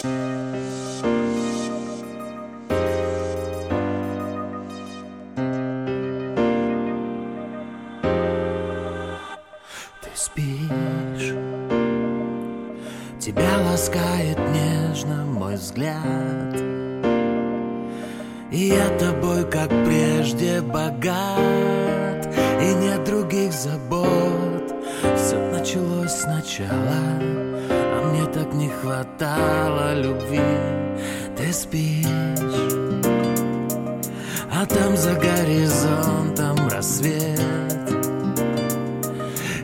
Ты спишь. Тебя ласкает нежно мой взгляд. И я тобой, как прежде, богат. И нет других забот. Все началось сначала мне так не хватало любви. Ты спишь А там за горизонтом рассвет.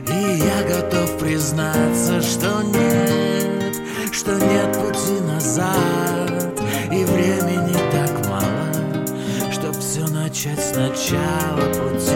И я готов признаться, что нет, что нет пути назад. И времени так мало, чтоб все начать сначала пути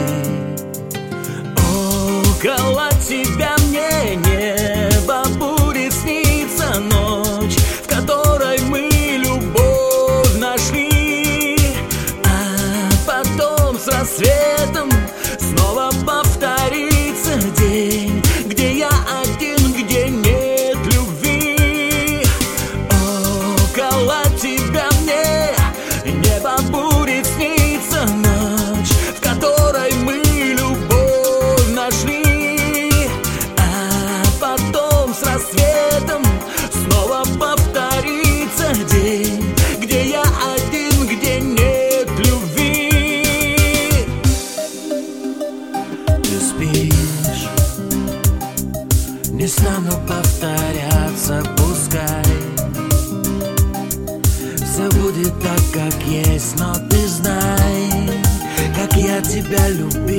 Не стану повторяться, пускай. Все будет так, как есть, но ты знай Как я тебя любил